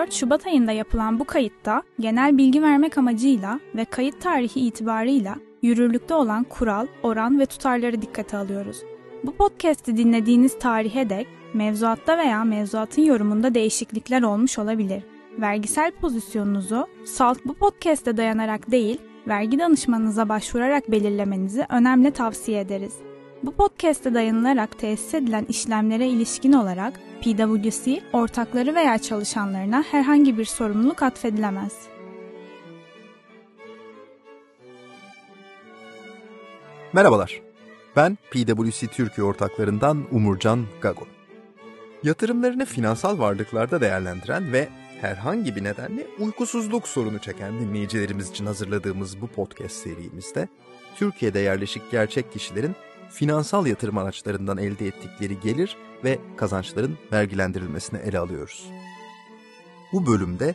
24 Şubat ayında yapılan bu kayıtta genel bilgi vermek amacıyla ve kayıt tarihi itibarıyla yürürlükte olan kural, oran ve tutarları dikkate alıyoruz. Bu podcast'i dinlediğiniz tarihe dek mevzuatta veya mevzuatın yorumunda değişiklikler olmuş olabilir. Vergisel pozisyonunuzu salt bu podcast'e dayanarak değil, vergi danışmanınıza başvurarak belirlemenizi önemli tavsiye ederiz. Bu podcast'e dayanılarak tesis edilen işlemlere ilişkin olarak PwC, ortakları veya çalışanlarına herhangi bir sorumluluk atfedilemez. Merhabalar, ben PwC Türkiye ortaklarından Umurcan Gago. Yatırımlarını finansal varlıklarda değerlendiren ve herhangi bir nedenle uykusuzluk sorunu çeken dinleyicilerimiz için hazırladığımız bu podcast serimizde Türkiye'de yerleşik gerçek kişilerin finansal yatırım araçlarından elde ettikleri gelir ve kazançların vergilendirilmesini ele alıyoruz. Bu bölümde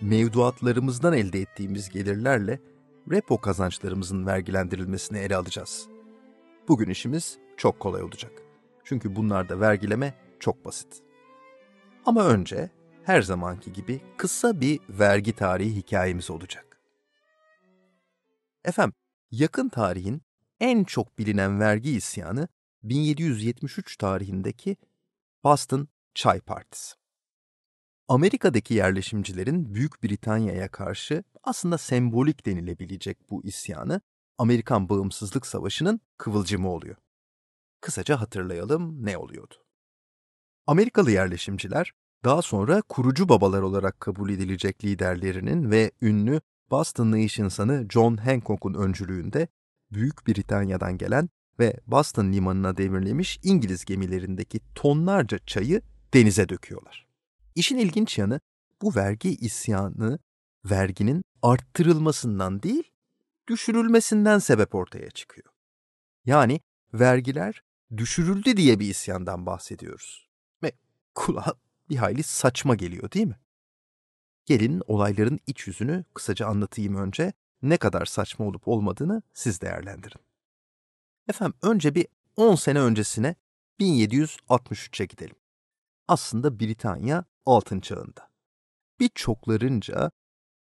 mevduatlarımızdan elde ettiğimiz gelirlerle repo kazançlarımızın vergilendirilmesini ele alacağız. Bugün işimiz çok kolay olacak. Çünkü bunlarda vergileme çok basit. Ama önce her zamanki gibi kısa bir vergi tarihi hikayemiz olacak. Efendim, yakın tarihin en çok bilinen vergi isyanı 1773 tarihindeki Boston Çay Partisi. Amerika'daki yerleşimcilerin Büyük Britanya'ya karşı aslında sembolik denilebilecek bu isyanı Amerikan Bağımsızlık Savaşı'nın kıvılcımı oluyor. Kısaca hatırlayalım ne oluyordu. Amerikalı yerleşimciler daha sonra kurucu babalar olarak kabul edilecek liderlerinin ve ünlü Bostonlı iş insanı John Hancock'un öncülüğünde Büyük Britanya'dan gelen ve Boston limanına demirlemiş İngiliz gemilerindeki tonlarca çayı denize döküyorlar. İşin ilginç yanı bu vergi isyanı verginin arttırılmasından değil, düşürülmesinden sebep ortaya çıkıyor. Yani vergiler düşürüldü diye bir isyandan bahsediyoruz. Ve kulağa bir hayli saçma geliyor değil mi? Gelin olayların iç yüzünü kısaca anlatayım önce. Ne kadar saçma olup olmadığını siz değerlendirin. Efendim önce bir 10 sene öncesine 1763'e gidelim. Aslında Britanya altın çağında. Birçoklarınca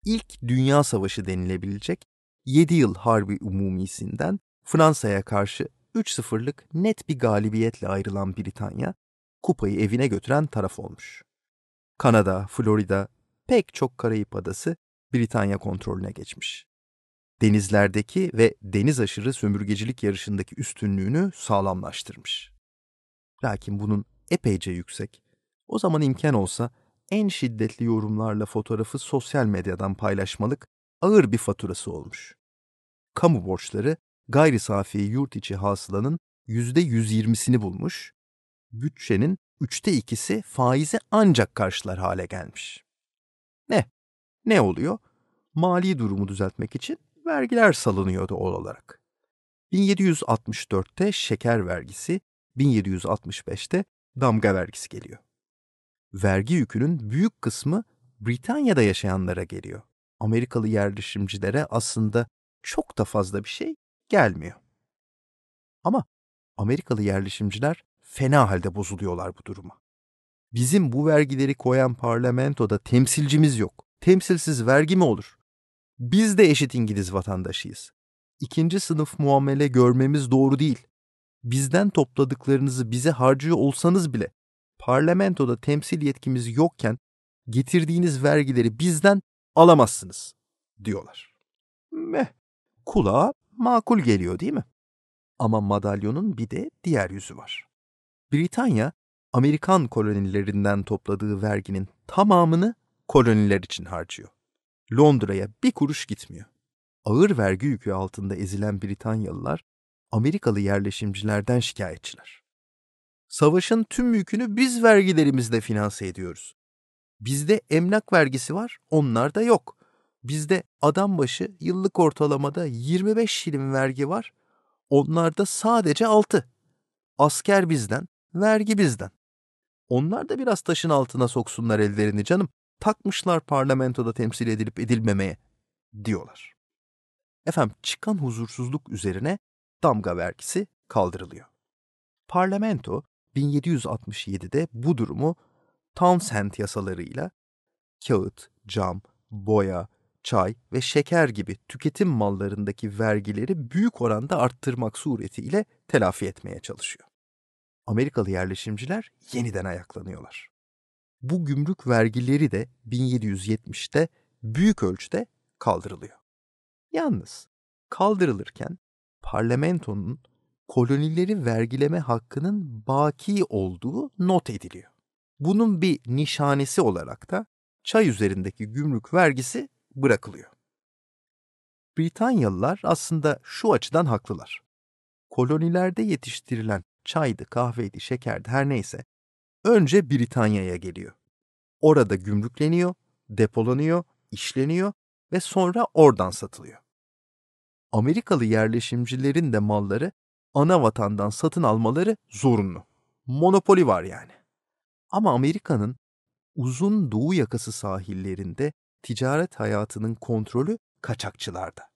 ilk Dünya Savaşı denilebilecek 7 yıl Harbi Umumisinden Fransa'ya karşı 3-0'lık net bir galibiyetle ayrılan Britanya, kupayı evine götüren taraf olmuş. Kanada, Florida, pek çok Karayip adası Britanya kontrolüne geçmiş. Denizlerdeki ve deniz aşırı sömürgecilik yarışındaki üstünlüğünü sağlamlaştırmış. Lakin bunun epeyce yüksek. O zaman imkan olsa en şiddetli yorumlarla fotoğrafı sosyal medyadan paylaşmalık ağır bir faturası olmuş. Kamu borçları gayri safi yurt içi hasılanın %120'sini bulmuş, bütçenin üçte ikisi faize ancak karşılar hale gelmiş. Ne? Ne oluyor? Mali durumu düzeltmek için vergiler salınıyor doğal olarak. 1764'te şeker vergisi, 1765'te damga vergisi geliyor. Vergi yükünün büyük kısmı Britanya'da yaşayanlara geliyor. Amerikalı yerleşimcilere aslında çok da fazla bir şey gelmiyor. Ama Amerikalı yerleşimciler fena halde bozuluyorlar bu duruma. Bizim bu vergileri koyan parlamentoda temsilcimiz yok. Temsilsiz vergi mi olur? Biz de eşit İngiliz vatandaşıyız. İkinci sınıf muamele görmemiz doğru değil. Bizden topladıklarınızı bize harcıyor olsanız bile parlamentoda temsil yetkimiz yokken getirdiğiniz vergileri bizden alamazsınız diyorlar. Meh, kulağa makul geliyor değil mi? Ama madalyonun bir de diğer yüzü var. Britanya, Amerikan kolonilerinden topladığı verginin tamamını koloniler için harcıyor. Londra'ya bir kuruş gitmiyor. Ağır vergi yükü altında ezilen Britanyalılar Amerikalı yerleşimcilerden şikayetçiler. Savaşın tüm yükünü biz vergilerimizle finanse ediyoruz. Bizde emlak vergisi var, onlarda yok. Bizde adam başı yıllık ortalamada 25 şilin vergi var, onlarda sadece 6. Asker bizden, vergi bizden. Onlar da biraz taşın altına soksunlar ellerini canım takmışlar parlamentoda temsil edilip edilmemeye diyorlar. Efendim çıkan huzursuzluk üzerine damga vergisi kaldırılıyor. Parlamento 1767'de bu durumu Townshend yasalarıyla kağıt, cam, boya, çay ve şeker gibi tüketim mallarındaki vergileri büyük oranda arttırmak suretiyle telafi etmeye çalışıyor. Amerikalı yerleşimciler yeniden ayaklanıyorlar. Bu gümrük vergileri de 1770'te büyük ölçüde kaldırılıyor. Yalnız kaldırılırken parlamentonun kolonileri vergileme hakkının baki olduğu not ediliyor. Bunun bir nişanesi olarak da çay üzerindeki gümrük vergisi bırakılıyor. Britanyalılar aslında şu açıdan haklılar. Kolonilerde yetiştirilen çaydı, kahveydi, şekerdi her neyse önce Britanya'ya geliyor. Orada gümrükleniyor, depolanıyor, işleniyor ve sonra oradan satılıyor. Amerikalı yerleşimcilerin de malları ana vatandan satın almaları zorunlu. Monopoli var yani. Ama Amerika'nın uzun doğu yakası sahillerinde ticaret hayatının kontrolü kaçakçılarda.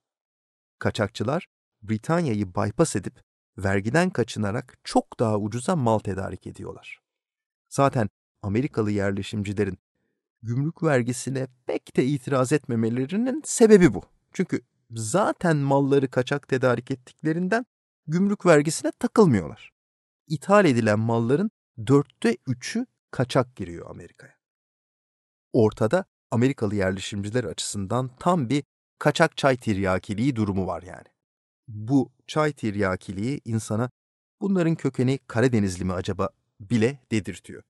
Kaçakçılar Britanya'yı bypass edip vergiden kaçınarak çok daha ucuza mal tedarik ediyorlar. Zaten Amerikalı yerleşimcilerin gümrük vergisine pek de itiraz etmemelerinin sebebi bu. Çünkü zaten malları kaçak tedarik ettiklerinden gümrük vergisine takılmıyorlar. İthal edilen malların dörtte üçü kaçak giriyor Amerika'ya. Ortada Amerikalı yerleşimciler açısından tam bir kaçak çay tiryakiliği durumu var yani. Bu çay tiryakiliği insana bunların kökeni Karadenizli mi acaba bile dedirtiyor.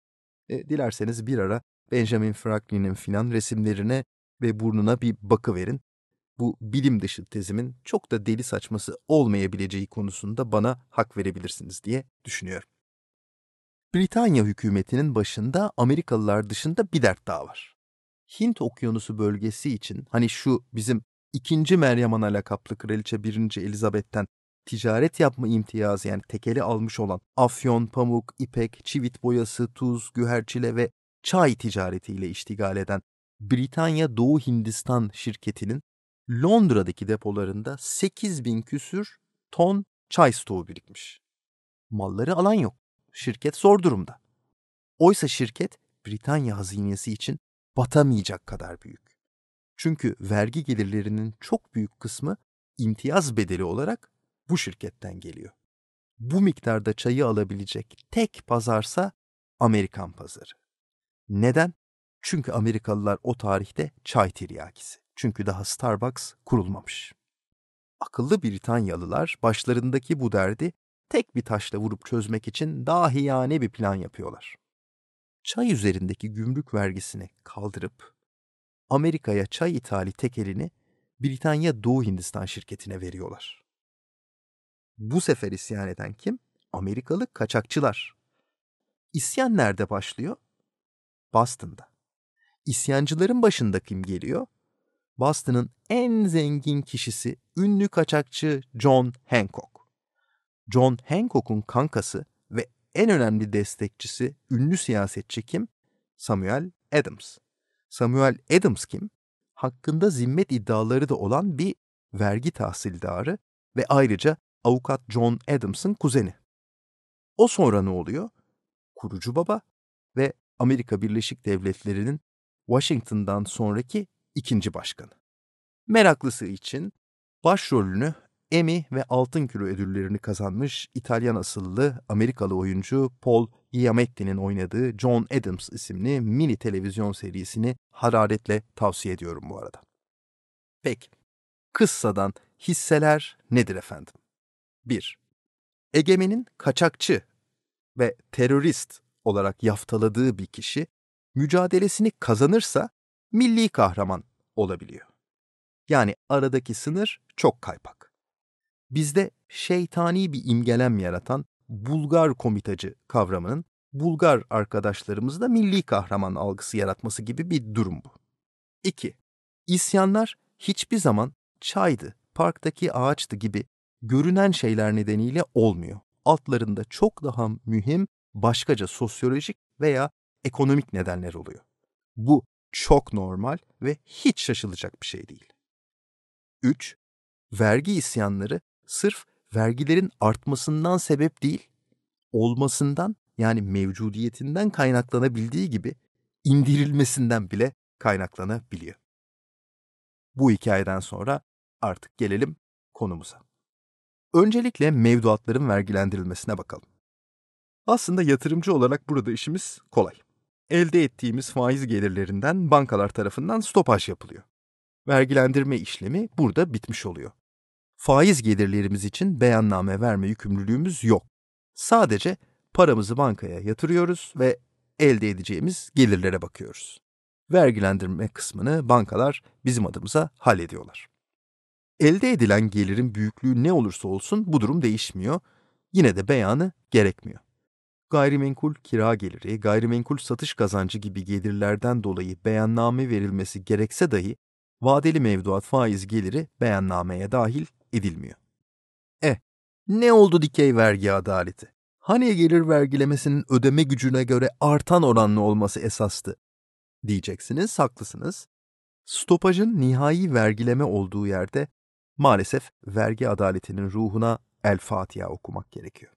E, dilerseniz bir ara Benjamin Franklin'in filan resimlerine ve burnuna bir bakı verin. Bu bilim dışı tezimin çok da deli saçması olmayabileceği konusunda bana hak verebilirsiniz diye düşünüyorum. Britanya hükümetinin başında Amerikalılar dışında bir dert daha var. Hint Okyanusu bölgesi için hani şu bizim ikinci Meryem Ana lakaplı Kraliçe 1. Elizabeth'ten ticaret yapma imtiyazı yani tekeli almış olan afyon, pamuk, ipek, çivit boyası, tuz, güherçile ve çay ticaretiyle iştigal eden Britanya Doğu Hindistan şirketinin Londra'daki depolarında 8 bin küsür ton çay stoğu birikmiş. Malları alan yok. Şirket zor durumda. Oysa şirket Britanya hazinesi için batamayacak kadar büyük. Çünkü vergi gelirlerinin çok büyük kısmı imtiyaz bedeli olarak bu şirketten geliyor. Bu miktarda çayı alabilecek tek pazarsa Amerikan pazarı. Neden? Çünkü Amerikalılar o tarihte çay tiryakisi. Çünkü daha Starbucks kurulmamış. Akıllı Britanyalılar başlarındaki bu derdi tek bir taşla vurup çözmek için dahiyane bir plan yapıyorlar. Çay üzerindeki gümrük vergisini kaldırıp Amerika'ya çay ithali tekelini Britanya Doğu Hindistan şirketine veriyorlar. Bu sefer isyan eden kim? Amerikalı kaçakçılar. İsyan nerede başlıyor? Boston'da. İsyancıların başında kim geliyor? Boston'ın en zengin kişisi ünlü kaçakçı John Hancock. John Hancock'un kankası ve en önemli destekçisi ünlü siyasetçi kim? Samuel Adams. Samuel Adams kim? Hakkında zimmet iddiaları da olan bir vergi tahsildarı ve ayrıca avukat John Adams'ın kuzeni. O sonra ne oluyor? Kurucu baba ve Amerika Birleşik Devletleri'nin Washington'dan sonraki ikinci başkanı. Meraklısı için başrolünü Emmy ve Altın Küre ödüllerini kazanmış İtalyan asıllı Amerikalı oyuncu Paul Giamatti'nin oynadığı John Adams isimli mini televizyon serisini hararetle tavsiye ediyorum bu arada. Peki, kıssadan hisseler nedir efendim? 1. Egemenin kaçakçı ve terörist olarak yaftaladığı bir kişi mücadelesini kazanırsa milli kahraman olabiliyor. Yani aradaki sınır çok kaypak. Bizde şeytani bir imgelem yaratan Bulgar komitacı kavramının Bulgar arkadaşlarımızda milli kahraman algısı yaratması gibi bir durum bu. 2. İsyanlar hiçbir zaman çaydı, parktaki ağaçtı gibi görünen şeyler nedeniyle olmuyor. Altlarında çok daha mühim başkaca sosyolojik veya ekonomik nedenler oluyor. Bu çok normal ve hiç şaşılacak bir şey değil. 3. Vergi isyanları sırf vergilerin artmasından sebep değil, olmasından yani mevcudiyetinden kaynaklanabildiği gibi indirilmesinden bile kaynaklanabiliyor. Bu hikayeden sonra artık gelelim konumuza. Öncelikle mevduatların vergilendirilmesine bakalım. Aslında yatırımcı olarak burada işimiz kolay. Elde ettiğimiz faiz gelirlerinden bankalar tarafından stopaj yapılıyor. Vergilendirme işlemi burada bitmiş oluyor. Faiz gelirlerimiz için beyanname verme yükümlülüğümüz yok. Sadece paramızı bankaya yatırıyoruz ve elde edeceğimiz gelirlere bakıyoruz. Vergilendirme kısmını bankalar bizim adımıza hallediyorlar. Elde edilen gelirin büyüklüğü ne olursa olsun bu durum değişmiyor. Yine de beyanı gerekmiyor. Gayrimenkul kira geliri, gayrimenkul satış kazancı gibi gelirlerden dolayı beyanname verilmesi gerekse dahi vadeli mevduat faiz geliri beyannameye dahil edilmiyor. E, ne oldu dikey vergi adaleti? Hani gelir vergilemesinin ödeme gücüne göre artan oranlı olması esastı? Diyeceksiniz, haklısınız. Stopajın nihai vergileme olduğu yerde maalesef vergi adaletinin ruhuna El Fatiha okumak gerekiyor.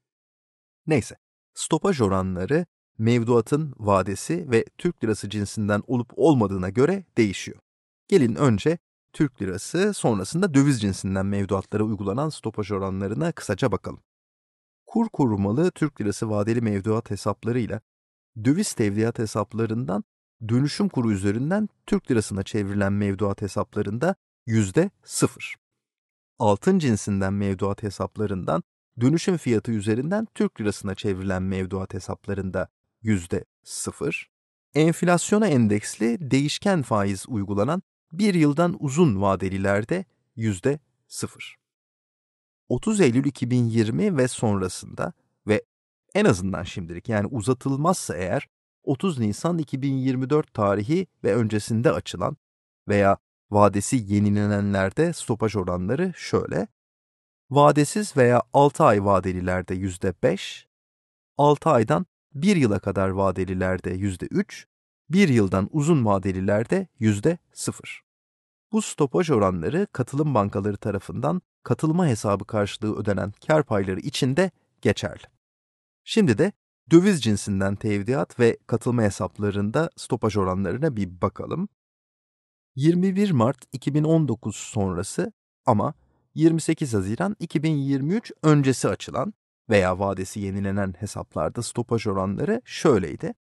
Neyse, stopaj oranları mevduatın vadesi ve Türk lirası cinsinden olup olmadığına göre değişiyor. Gelin önce Türk lirası sonrasında döviz cinsinden mevduatlara uygulanan stopaj oranlarına kısaca bakalım. Kur korumalı Türk lirası vadeli mevduat hesaplarıyla döviz tevdiat hesaplarından dönüşüm kuru üzerinden Türk lirasına çevrilen mevduat hesaplarında yüzde sıfır. Altın cinsinden mevduat hesaplarından dönüşüm fiyatı üzerinden Türk lirasına çevrilen mevduat hesaplarında yüzde sıfır. Enflasyona endeksli değişken faiz uygulanan bir yıldan uzun vadelilerde yüzde sıfır. 30 Eylül 2020 ve sonrasında ve en azından şimdilik yani uzatılmazsa eğer 30 Nisan 2024 tarihi ve öncesinde açılan veya vadesi yenilenenlerde stopaj oranları şöyle. Vadesiz veya 6 ay vadelilerde %5, 6 aydan 1 yıla kadar vadelilerde %3, 1 yıldan uzun vadelilerde %0. Bu stopaj oranları katılım bankaları tarafından katılma hesabı karşılığı ödenen kar payları için de geçerli. Şimdi de döviz cinsinden tevdiat ve katılma hesaplarında stopaj oranlarına bir bakalım. 21 Mart 2019 sonrası ama 28 Haziran 2023 öncesi açılan veya vadesi yenilenen hesaplarda stopaj oranları şöyleydi.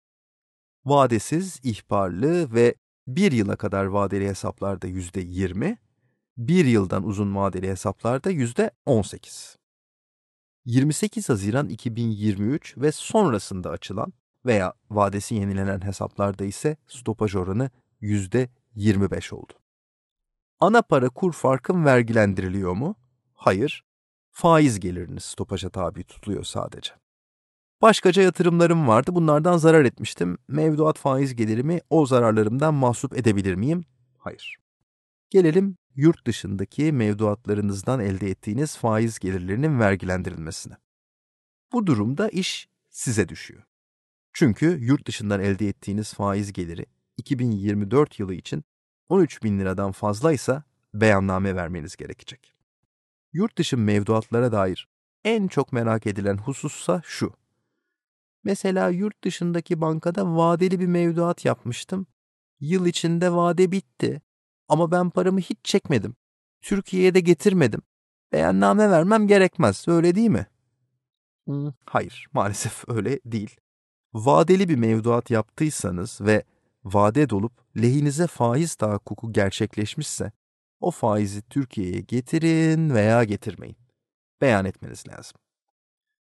Vadesiz, ihbarlı ve bir yıla kadar vadeli hesaplarda yüzde 20, bir yıldan uzun vadeli hesaplarda yüzde 18. 28 Haziran 2023 ve sonrasında açılan veya vadesi yenilenen hesaplarda ise stopaj oranı %25 oldu. Ana para kur farkın vergilendiriliyor mu? Hayır. Faiz geliriniz stopaja tabi tutuluyor sadece. Başkaca yatırımlarım vardı. Bunlardan zarar etmiştim. Mevduat faiz gelirimi o zararlarımdan mahsup edebilir miyim? Hayır. Gelelim yurt dışındaki mevduatlarınızdan elde ettiğiniz faiz gelirlerinin vergilendirilmesine. Bu durumda iş size düşüyor. Çünkü yurt dışından elde ettiğiniz faiz geliri 2024 yılı için 13 bin liradan fazlaysa beyanname vermeniz gerekecek. Yurt dışı mevduatlara dair en çok merak edilen husussa şu. Mesela yurt dışındaki bankada vadeli bir mevduat yapmıştım. Yıl içinde vade bitti ama ben paramı hiç çekmedim. Türkiye'ye de getirmedim. Beyanname vermem gerekmez, öyle değil mi? Hayır, maalesef öyle değil. Vadeli bir mevduat yaptıysanız ve vade dolup lehinize faiz tahakkuku gerçekleşmişse, o faizi Türkiye'ye getirin veya getirmeyin. Beyan etmeniz lazım.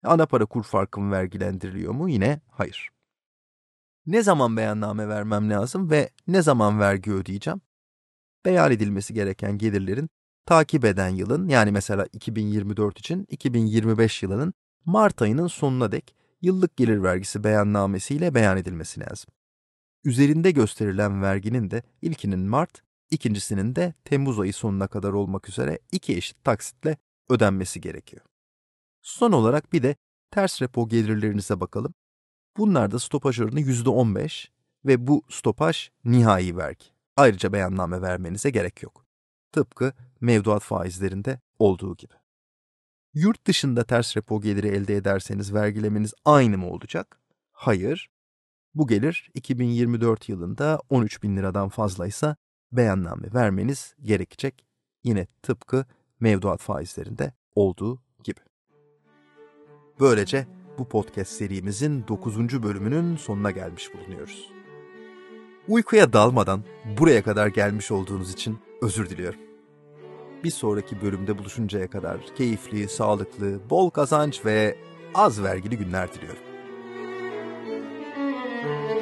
Ana para kur farkım vergilendiriliyor mu? Yine hayır. Ne zaman beyanname vermem lazım ve ne zaman vergi ödeyeceğim? Beyan edilmesi gereken gelirlerin takip eden yılın yani mesela 2024 için 2025 yılının Mart ayının sonuna dek yıllık gelir vergisi beyannamesiyle beyan edilmesi lazım. Üzerinde gösterilen verginin de ilkinin Mart, ikincisinin de Temmuz ayı sonuna kadar olmak üzere iki eşit taksitle ödenmesi gerekiyor. Son olarak bir de ters repo gelirlerinize bakalım. Bunlarda stopaj oranı %15 ve bu stopaj nihai vergi. Ayrıca beyanname vermenize gerek yok. Tıpkı mevduat faizlerinde olduğu gibi. Yurt dışında ters repo geliri elde ederseniz vergilemeniz aynı mı olacak? Hayır. Bu gelir 2024 yılında 13 bin liradan fazlaysa beyanname vermeniz gerekecek. Yine tıpkı mevduat faizlerinde olduğu gibi. Böylece bu podcast serimizin 9. bölümünün sonuna gelmiş bulunuyoruz. Uykuya dalmadan buraya kadar gelmiş olduğunuz için özür diliyorum. Bir sonraki bölümde buluşuncaya kadar keyifli, sağlıklı, bol kazanç ve az vergili günler diliyorum. Thank you.